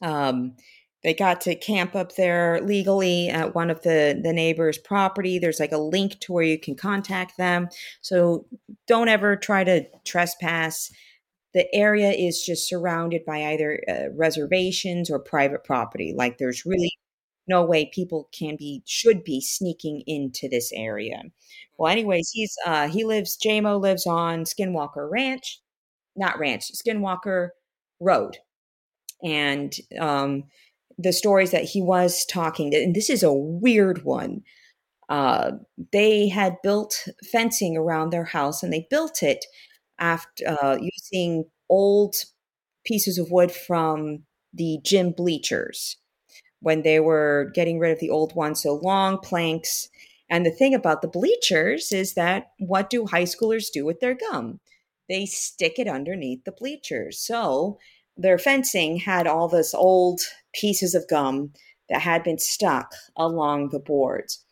Um, they got to camp up there legally at one of the the neighbors' property. There's like a link to where you can contact them. So don't ever try to trespass. The area is just surrounded by either uh, reservations or private property. Like there's really no way people can be should be sneaking into this area. Well, anyways, he's uh he lives JMO lives on Skinwalker Ranch, not ranch, Skinwalker Road. And um the stories that he was talking and this is a weird one. Uh, they had built fencing around their house and they built it after uh, using old pieces of wood from the gym bleachers when they were getting rid of the old ones. So long planks. And the thing about the bleachers is that what do high schoolers do with their gum? They stick it underneath the bleachers. So their fencing had all this old pieces of gum that had been stuck along the boards.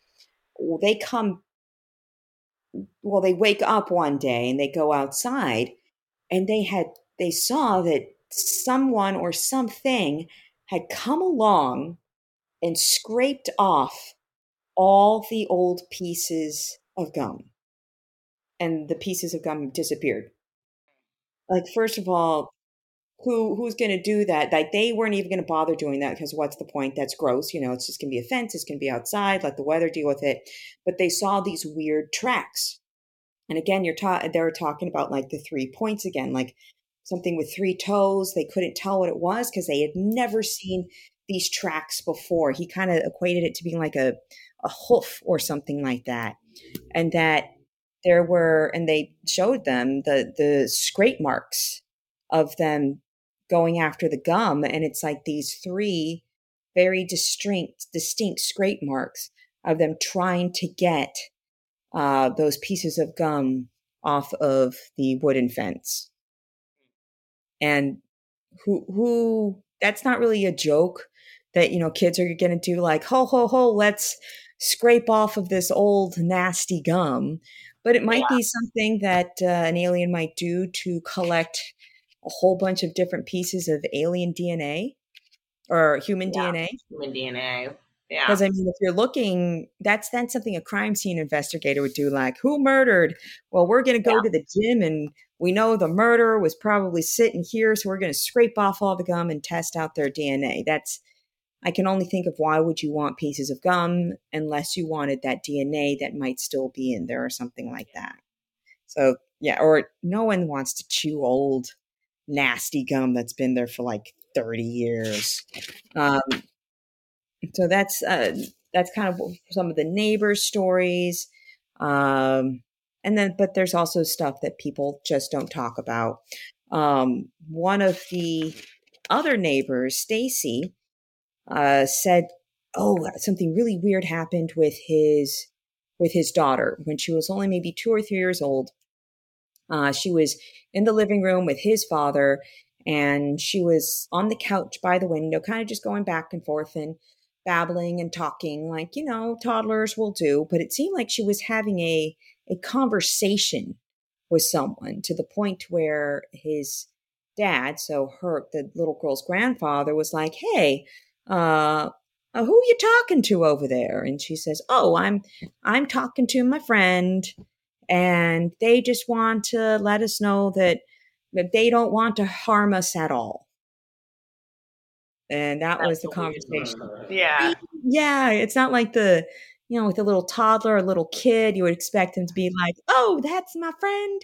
They come, well, they wake up one day and they go outside and they had, they saw that someone or something had come along and scraped off all the old pieces of gum. And the pieces of gum disappeared. Like, first of all, who who's going to do that? Like, they weren't even going to bother doing that because what's the point? That's gross. You know, it's just going to be a fence. It's going to be outside. Let the weather deal with it. But they saw these weird tracks. And again, you're taught. They were talking about like the three points again, like something with three toes. They couldn't tell what it was because they had never seen these tracks before. He kind of equated it to being like a, a hoof or something like that. And that there were, and they showed them the, the scrape marks of them going after the gum. And it's like these three very distinct, distinct scrape marks of them trying to get uh, those pieces of gum off of the wooden fence. And who who that's not really a joke that you know kids are going to do like ho ho ho let's scrape off of this old nasty gum but it might yeah. be something that uh, an alien might do to collect a whole bunch of different pieces of alien DNA or human yeah. DNA. Human DNA. Yeah. Because I mean, if you're looking, that's then something a crime scene investigator would do. Like, who murdered? Well, we're going to go yeah. to the gym, and we know the murderer was probably sitting here, so we're going to scrape off all the gum and test out their DNA. That's I can only think of why would you want pieces of gum unless you wanted that DNA that might still be in there or something like that. So yeah, or no one wants to chew old nasty gum that's been there for like 30 years. Um, so that's uh, that's kind of some of the neighbor stories. Um, and then, but there's also stuff that people just don't talk about. Um, one of the other neighbors, Stacy, uh, said, "Oh, something really weird happened with his with his daughter when she was only maybe two or three years old. Uh, she was in the living room with his father, and she was on the couch by the window, kind of just going back and forth and babbling and talking, like you know toddlers will do. But it seemed like she was having a a conversation with someone to the point where his dad, so her the little girl's grandfather, was like, "Hey." uh, uh, who are you talking to over there? And she says, oh, I'm, I'm talking to my friend and they just want to let us know that, that they don't want to harm us at all. And that was the conversation. Yeah. Yeah. It's not like the, you know, with a little toddler, a little kid, you would expect him to be like, oh, that's my friend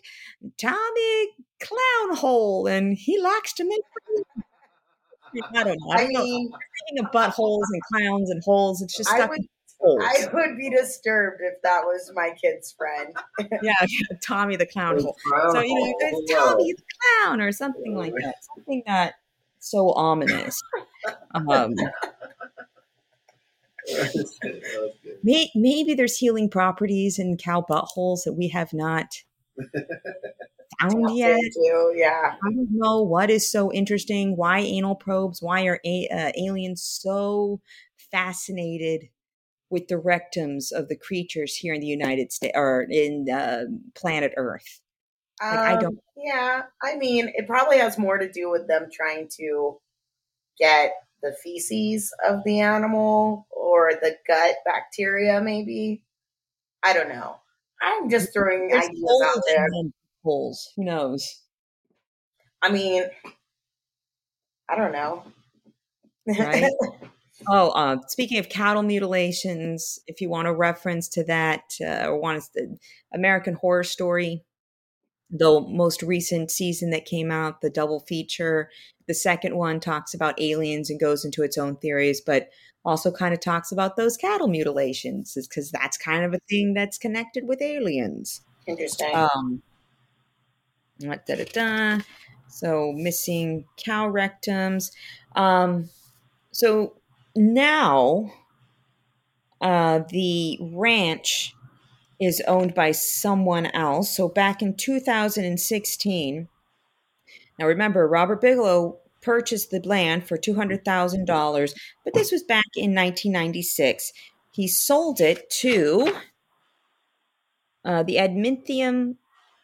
Tommy Clownhole, and he likes to make I don't know. I, I mean, of buttholes and clowns and holes. It's just I would, I would be disturbed if that was my kid's friend. yeah, Tommy the clown. So you know, Tommy the clown or something like that. Something that so ominous. Um, maybe there's healing properties in cow buttholes that we have not found yet. yeah. I don't know what is so interesting. Why anal probes? Why are a- uh, aliens so fascinated with the rectums of the creatures here in the United States or in uh, planet Earth? Like, um, I don't. Yeah, I mean, it probably has more to do with them trying to get the feces of the animal or the gut bacteria, maybe. I don't know. I'm just throwing There's ideas out there. Holes. Who knows? I mean, I don't know. Right? oh, uh, speaking of cattle mutilations, if you want a reference to that uh, or want the American Horror Story, the most recent season that came out, the double feature, the second one talks about aliens and goes into its own theories, but also kind of talks about those cattle mutilations because that's kind of a thing that's connected with aliens. Interesting. Um, da, da, da. So missing cow rectums. Um, so now uh, the ranch is owned by someone else. So back in 2016, now remember, Robert Bigelow purchased the land for $200,000, but this was back in 1996. He sold it to uh, the Adamantium,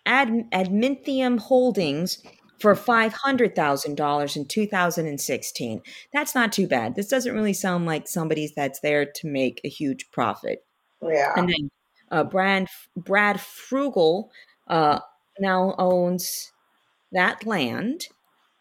Ad, Adamantium Holdings for $500,000 in 2016. That's not too bad. This doesn't really sound like somebody's that's there to make a huge profit. Yeah. And then uh, Brad, Brad Fugal uh, now owns that land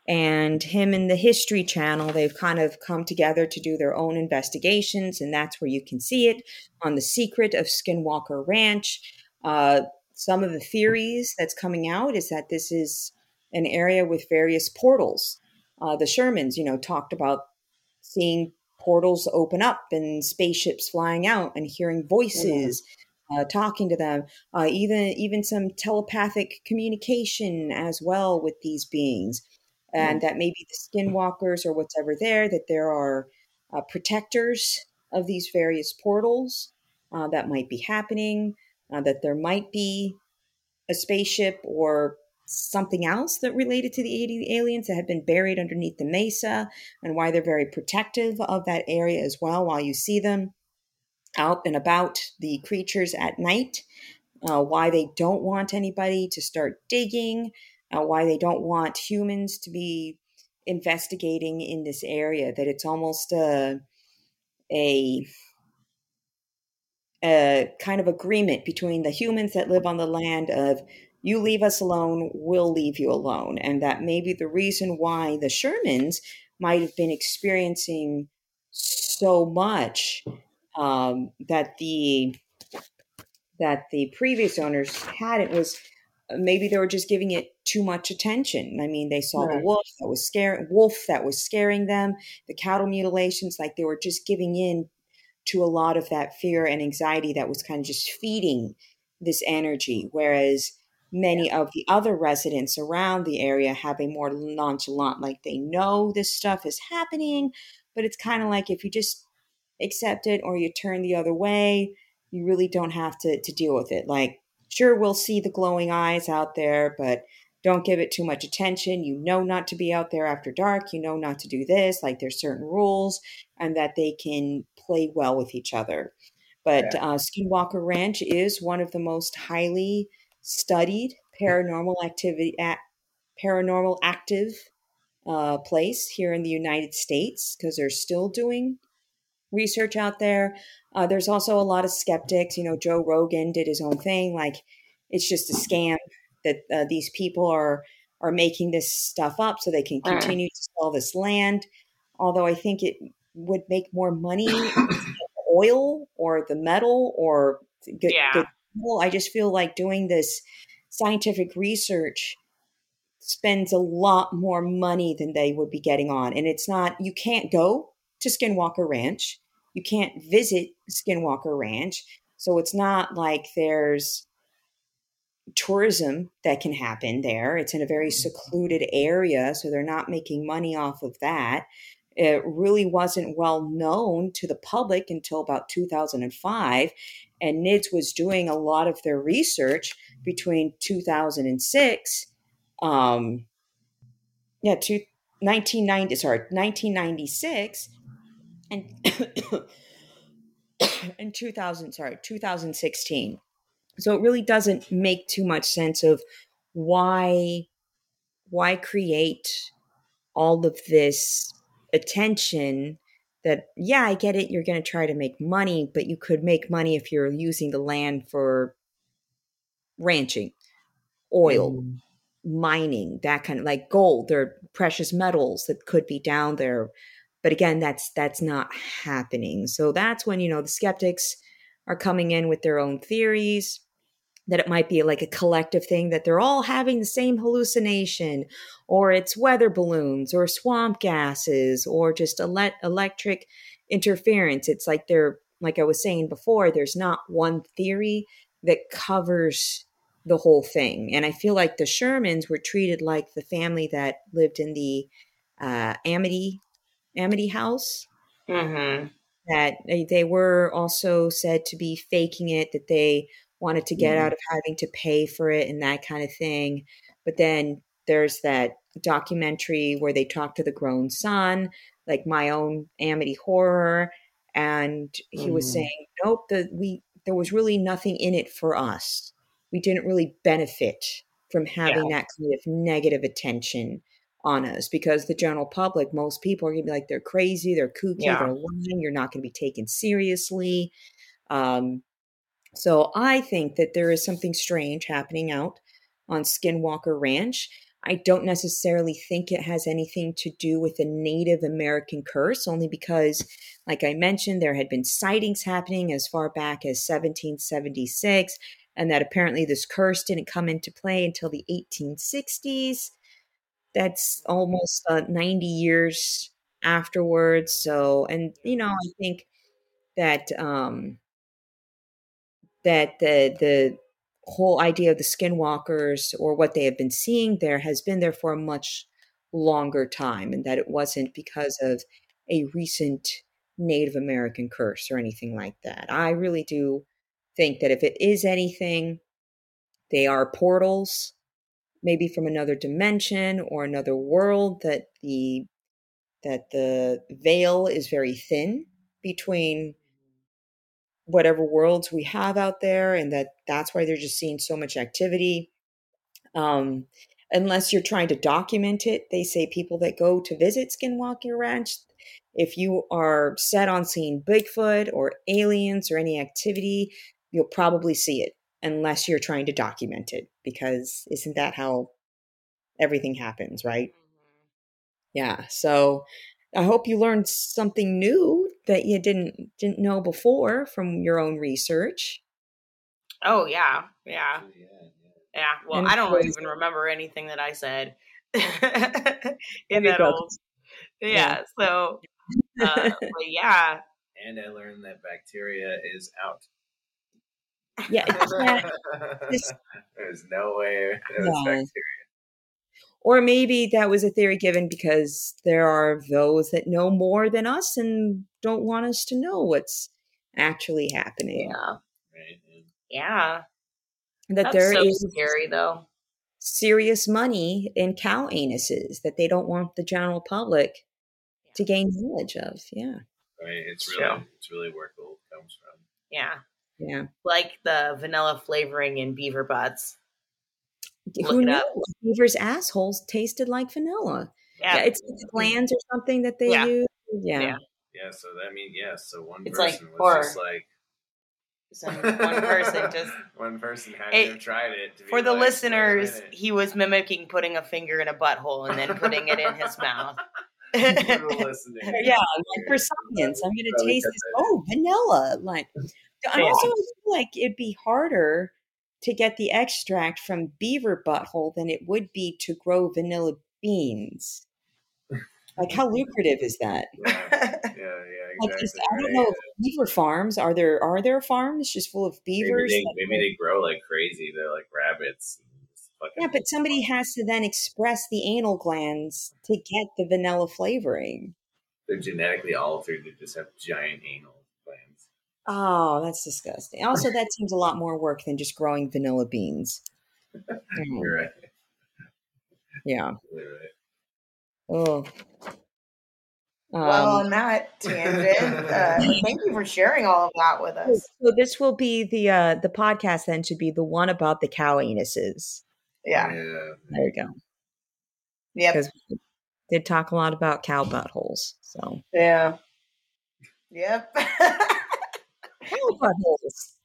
and him and the history channel they've kind of come together to do their own investigations and that's where you can see it on the secret of skinwalker ranch. Uh, some of the theories that's coming out is that this is an area with various portals. Uh, the shermans you know talked about seeing portals open up and spaceships flying out and hearing voices uh, talking to them, uh, even even some telepathic communication as well with these beings. And that maybe the skinwalkers or whatever there, that there are uh, protectors of these various portals uh, that might be happening, uh, that there might be a spaceship or something else that related to the aliens that had been buried underneath the mesa and why they're very protective of that area as well while you see them out and about the creatures at night uh, why they don't want anybody to start digging uh, why they don't want humans to be investigating in this area that it's almost a a a kind of agreement between the humans that live on the land of you leave us alone, we'll leave you alone. And that may be the reason why the Shermans might have been experiencing so much um, that the that the previous owners had it was uh, maybe they were just giving it too much attention. I mean, they saw right. the wolf that was scaring wolf that was scaring them, the cattle mutilations, like they were just giving in to a lot of that fear and anxiety that was kind of just feeding this energy. Whereas many of the other residents around the area have a more nonchalant, like they know this stuff is happening, but it's kind of like if you just accept it or you turn the other way, you really don't have to, to deal with it. Like, sure, we'll see the glowing eyes out there, but don't give it too much attention. You know not to be out there after dark. You know not to do this. Like there's certain rules, and that they can play well with each other. But yeah. uh, Skinwalker Ranch is one of the most highly studied paranormal activity, at, paranormal active uh, place here in the United States because they're still doing research out there. Uh, there's also a lot of skeptics. You know, Joe Rogan did his own thing, like it's just a scam that uh, these people are are making this stuff up so they can continue to sell this land. Although I think it would make more money oil or the metal or good, yeah. good I just feel like doing this scientific research spends a lot more money than they would be getting on. And it's not, you can't go to Skinwalker Ranch. You can't visit Skinwalker Ranch. So it's not like there's tourism that can happen there. It's in a very mm-hmm. secluded area, so they're not making money off of that. It really wasn't well known to the public until about 2005. And NIDS was doing a lot of their research between 2006, um, yeah, to 1990, sorry, 1996 and in 2000, sorry, 2016. So it really doesn't make too much sense of why why create all of this attention that yeah i get it you're going to try to make money but you could make money if you're using the land for ranching oil mm. mining that kind of like gold or precious metals that could be down there but again that's that's not happening. So that's when you know the skeptics are coming in with their own theories that it might be like a collective thing that they're all having the same hallucination or it's weather balloons or swamp gases or just ele- electric interference. It's like they're like i was saying before there's not one theory that covers the whole thing. And i feel like the shermans were treated like the family that lived in the uh, amity amity house mm-hmm. that they, they were also said to be faking it that they wanted to get out of having to pay for it and that kind of thing. But then there's that documentary where they talk to the grown son, like my own Amity horror, and he mm. was mm-hmm. saying, "Nope, the, we there was really nothing in it for us. We didn't really benefit from having yeah. that kind of negative attention." On us because the general public, most people are gonna be like, they're crazy, they're kooky, yeah. they're lying, you're not gonna be taken seriously. Um, so I think that there is something strange happening out on Skinwalker Ranch. I don't necessarily think it has anything to do with a Native American curse, only because, like I mentioned, there had been sightings happening as far back as 1776, and that apparently this curse didn't come into play until the 1860s. That's almost uh, 90 years afterwards. So, and, you know, I think that um, that the the whole idea of the skinwalkers or what they have been seeing there has been there for a much longer time and that it wasn't because of a recent Native American curse or anything like that. I really do think that if it is anything, they are portals, maybe from another dimension or another world that the that the veil is very thin between whatever worlds we have out there and that that's why they're just seeing so much activity. Um, unless you're trying to document it they say people that go to visit skinwalker ranch if you are set on seeing bigfoot or aliens or any activity you'll probably see it unless you're trying to document it because isn't that how everything happens right mm-hmm. yeah so I hope you learned something new that you didn't didn't know before from your own research. Oh yeah, yeah, yeah. Well, and I don't even remember anything that I said in that old. Yeah, yeah. So, uh, but yeah. And I learned that bacteria is out. Yeah, there's no way it was bacteria. Or maybe that was a theory given because there are those that know more than us and don't want us to know what's actually happening. Yeah. Yeah. That That's there so is scary though. Serious money in cow anuses that they don't want the general public to gain knowledge of. Yeah. Right. It's really it's really where gold comes from. Yeah. Yeah. Like the vanilla flavoring in beaver butts. Look Who knew beaver's assholes tasted like vanilla? Yeah, yeah it's, it's glands or something that they yeah. use. Yeah. yeah. Yeah. So I mean, yeah. So one it's person like, was just like. one person just one person had it, to have tried it. for the like, listeners, he was mimicking putting a finger in a butthole and then putting it in his mouth. yeah, like for science, I'm gonna taste this. Oh, vanilla! Like, I also feel like it'd be harder to get the extract from beaver butthole than it would be to grow vanilla beans. Like, how lucrative is that? Yeah, yeah, yeah exactly. Like, I don't know. Beaver farms are there? Are there farms just full of beavers? Maybe they, maybe they grow like crazy. They're like rabbits. Yeah, but somebody has to then express the anal glands to get the vanilla flavoring. They're genetically altered They just have giant anal Oh, that's disgusting. Also, that seems a lot more work than just growing vanilla beans. You're right. Yeah. You're right. Oh. Um, well, on that tangent, uh, thank you for sharing all of that with us. So this will be the uh, the podcast. Then should be the one about the cow anuses. Yeah. yeah. There you go. Yeah. Because we did talk a lot about cow buttholes. So. Yeah. Yep. buttholes.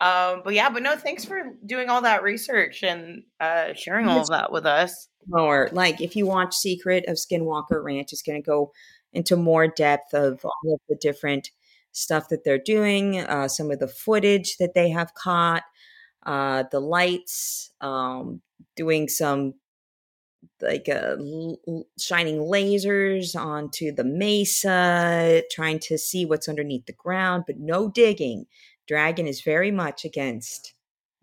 Um, but yeah, but no, thanks for doing all that research and uh, sharing all of that with us. Or like, if you watch Secret of Skinwalker Ranch, it's going to go into more depth of all of the different stuff that they're doing, uh, some of the footage that they have caught, uh, the lights, um, doing some like uh, l- shining lasers onto the mesa, trying to see what's underneath the ground, but no digging. Dragon is very much against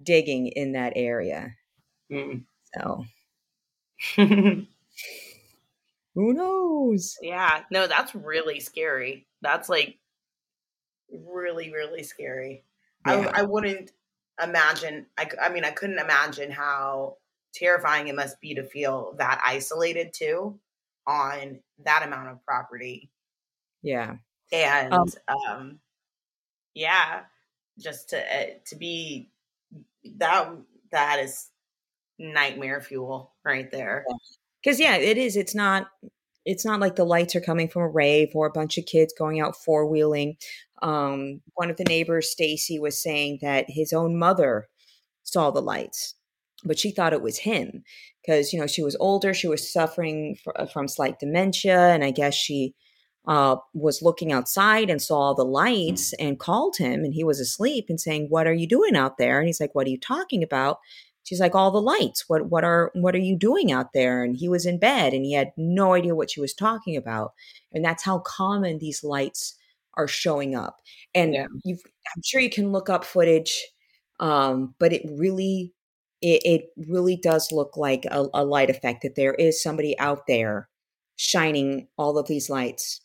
digging in that area. Mm. So, who knows? Yeah, no, that's really scary. That's like really, really scary. Yeah. I, I wouldn't imagine. I, I mean, I couldn't imagine how terrifying it must be to feel that isolated too on that amount of property. Yeah. And um, um yeah, just to uh, to be that that is nightmare fuel right there. Cuz yeah, it is it's not it's not like the lights are coming from a rave or a bunch of kids going out four wheeling. Um, one of the neighbors, Stacy, was saying that his own mother saw the lights but she thought it was him because you know she was older she was suffering fr- uh, from slight dementia and i guess she uh, was looking outside and saw the lights and called him and he was asleep and saying what are you doing out there? And he's like what are you talking about? She's like all the lights. What what are what are you doing out there? And he was in bed and he had no idea what she was talking about. And that's how common these lights are showing up. And yeah. i'm sure you can look up footage um, but it really it, it really does look like a, a light effect that there is somebody out there shining all of these lights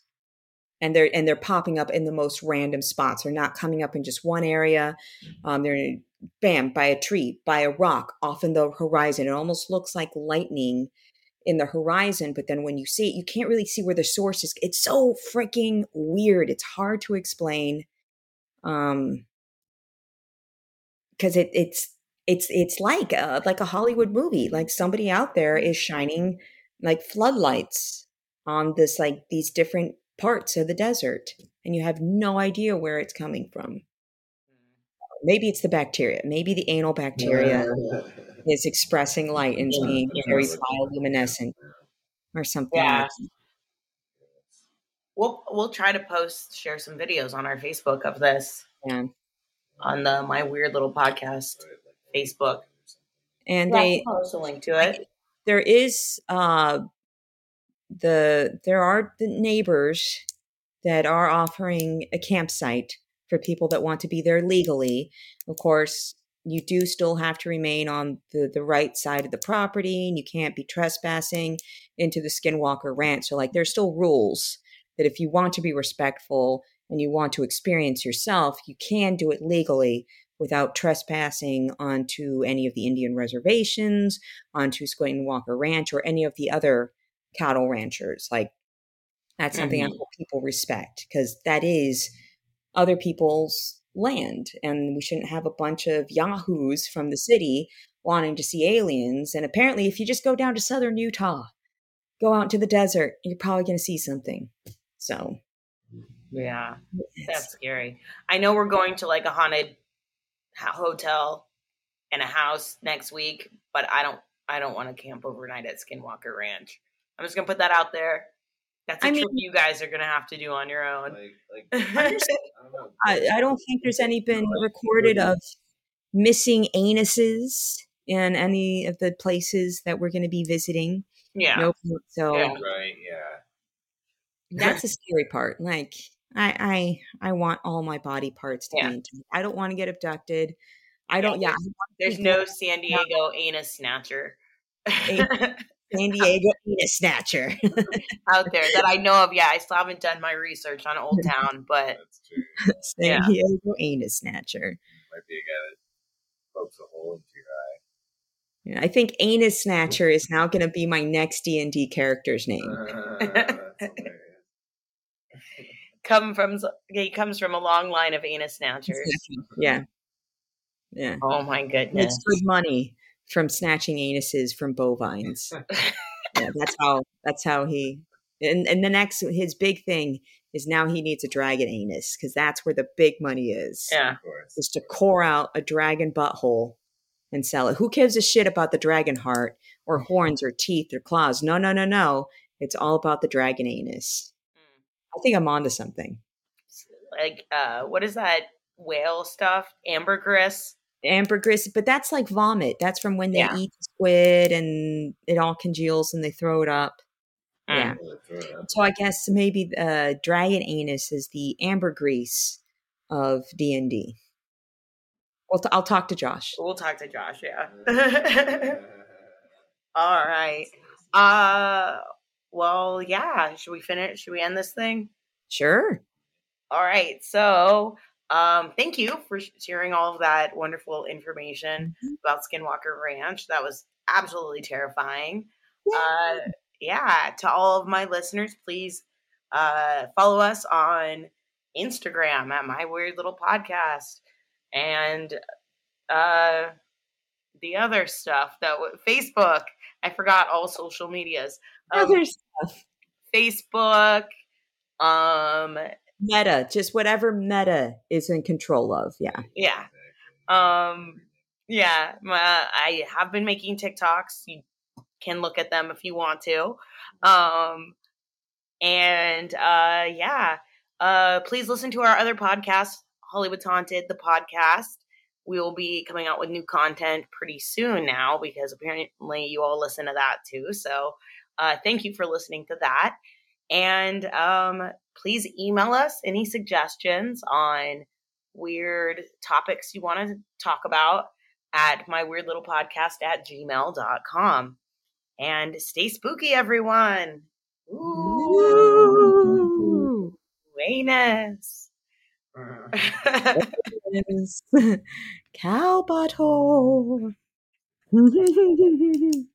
and they're and they're popping up in the most random spots they're not coming up in just one area um, they're bam, by a tree, by a rock off in the horizon. It almost looks like lightning in the horizon, but then when you see it, you can't really see where the source is. It's so freaking weird. It's hard to explain. Um, because it, it's it's it's like a, like a Hollywood movie. Like somebody out there is mm-hmm. shining like floodlights on this like these different parts of the desert, and you have no idea where it's coming from. Mm-hmm. Maybe it's the bacteria. Maybe the anal bacteria is expressing light and being very bioluminescent or something. Yeah. Like We'll we'll try to post share some videos on our Facebook of this yeah. on the my weird little podcast Facebook. And Yeah, they post a link to it. there is uh the there are the neighbors that are offering a campsite for people that want to be there legally of course you do still have to remain on the the right side of the property and you can't be trespassing into the skinwalker ranch so like there's still rules that if you want to be respectful and you want to experience yourself you can do it legally without trespassing onto any of the indian reservations onto Skinwalker Ranch or any of the other cattle ranchers. Like that's something I Mhm. hope people respect because that is other people's land, and we shouldn't have a bunch of yahoos from the city wanting to see aliens. And apparently, if you just go down to southern Utah, go out into the desert, you're probably going to see something. So Yeah, yes. that's scary. I know we're going to like a haunted hotel and a house next week, but I don't I don't want to camp overnight at Skinwalker Ranch. I'm just gonna put that out there. That's a I mean- trip you guys are gonna have to do on your own. Like, like I don't. I, I don't think there's any been recorded of missing anuses in any of the places that we're going to be visiting. yeah. Nope. So Yeah. Right? Yeah. that's the scary part. Like I, I, I want all my body parts to Yeah. be intact. I don't want to get abducted. I don't. Yeah, I want There's no San Diego anus snatcher San Diego anus snatcher. out there that I know of. Yeah, I still haven't done my research on Old Town, but San Yeah. Diego anus snatcher. Might be a guy that pokes a hole into your Yeah, I think anus snatcher is now going to be my next D and D character's name. Ah, eye. Come from he comes from a long line of anus snatchers. Yeah, yeah. Oh my goodness. Makes good money from snatching anuses from bovines. yeah, that's how. That's how he. And and the next, his big thing is now he needs a dragon anus because that's where the big money is. Yeah. Is to core out a dragon butthole and sell it. Who gives a shit about the dragon heart or horns or teeth or claws? No, no, no, no. It's all about the dragon anus. I think I'm onto something. Like uh what is that whale stuff? Ambergris. Ambergris, but that's like vomit. That's from when they Yeah. eat squid and it all congeals and they throw it up. Yeah. Throw it up. So I guess maybe uh, dragon anus is the ambergris of D and D. Well, t- I'll talk to Josh. We'll talk to Josh, yeah. All right. Uh well, yeah. Should we finish? Should we end this thing? Sure. All right. So, um, thank you for sharing all of that wonderful information about Skinwalker Ranch. That was absolutely terrifying. Uh, yeah. To all of my listeners, please uh, follow us on Instagram at My Weird Little Podcast and uh, the other stuff that w- Facebook. I forgot all social medias. Um, Other stuff. Facebook. Um, Meta, just whatever Meta is in control of. Yeah. yeah. Um, yeah. My, I have been making TikToks. You can look at them if you want to. Um, and uh, yeah. Uh, please listen to our other podcast, Hollywood's Haunted, the podcast. We will be coming out with new content pretty soon now because apparently you all listen to that too. So, uh, thank you for listening to that. And um, please email us any suggestions on weird topics you want to talk about at my weird little podcast at gmail.com. And stay spooky, everyone. Ooh, Ooh. anus. Cow butthole.